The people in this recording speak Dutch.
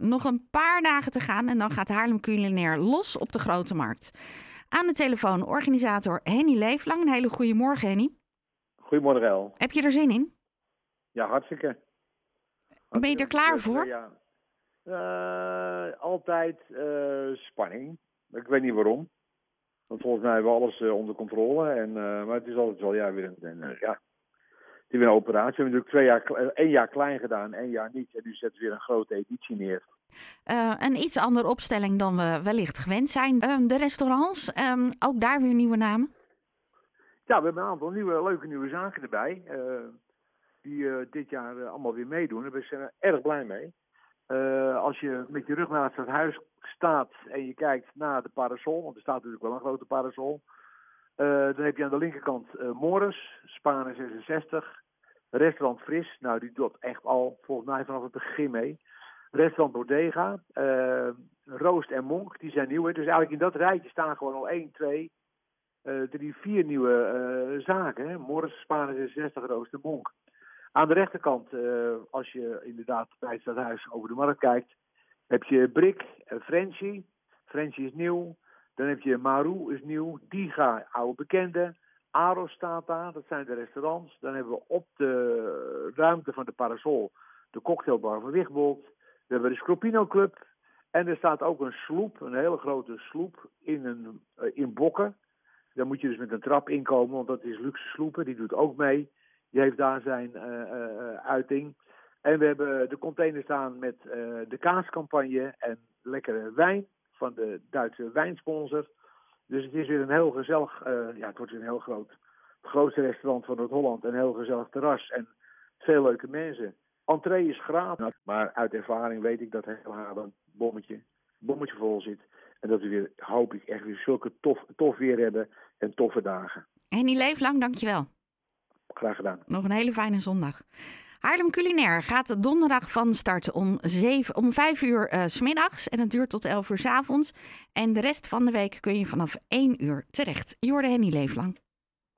Nog een paar dagen te gaan en dan gaat Haarlem Culinair los op de Grote Markt. Aan de telefoon organisator Henny Leeflang. Een hele goede morgen, Henny. Goedemorgen, El. Heb je er zin in? Ja, hartstikke. Ben je er klaar voor? Ja. Eh, altijd eh, spanning. Ik weet niet waarom. Want volgens mij hebben we alles eh, onder controle. En, maar het is altijd wel ja, weer een, ja, is weer een operatie. We hebben natuurlijk twee jaar, kle- één jaar klein gedaan, één jaar niet. En nu zetten we weer een grote editie neer. Eh, een iets andere opstelling dan we wellicht gewend zijn. Ehm, de restaurants, ehm, ook daar weer nieuwe namen. Ja, we hebben een aantal nieuwe, leuke nieuwe zaken erbij. eh, die eh, dit jaar eh, allemaal weer meedoen. Daar zijn we erg blij mee. Eh, als je met je rug naast het huis staat en je kijkt naar de parasol, want er staat natuurlijk wel een grote parasol. eh, dan heb je aan de linkerkant eh Morris, Spanen 66. Restaurant Fris, nou die doet echt al volgens mij vanaf het begin mee. Restaurant Bodega, eh, Roost en Monk, die zijn nieuw. Dus eigenlijk in dat rijtje staan gewoon al 1, 2, eh, drie, vier nieuwe eh, zaken. Hè? Morris, Spanen 66, Roost en Monk. Aan de rechterkant, eh, als je inderdaad bij het stadhuis over de markt kijkt, heb je Brik en Frenchie. Frenchie is nieuw. Dan heb je Maru is nieuw. Diga, oude bekende. Aros staat daar, dat zijn de restaurants. Dan hebben we op de ruimte van de Parasol de cocktailbar van Wigbold. We hebben de Scropino Club. En er staat ook een sloep, een hele grote sloep, in, een, eh, in Bokken. Daar moet je dus met een trap inkomen, want dat is luxe sloepen. Die doet ook mee. Die heeft daar zijn eh, eh, uiting. En we hebben de container staan met de kaascampagne en lekkere wijn van de Duitse wijnsponsor. Dus het is weer een heel gezellig, eh, ja, het wordt weer een heel groot, het grootste restaurant van Noord-Holland. Een heel gezellig terras en veel leuke mensen. Entree is gratis, maar uit ervaring weet ik dat heel Haarlem bommetje, bommetje vol zit. En dat we weer, hoop ik, echt weer zulke tof, tof weer hebben en toffe dagen. Henny Leeflang, dankjewel. Graag gedaan. Nog een hele fijne zondag. Haarlem Culinair gaat donderdag van start om, zeven, om 5 uur eh, s smiddags en het duurt tot 11 uur s avonds. En de rest van de week kun je vanaf 1 uur terecht. Je hoorde Henny Leeflang.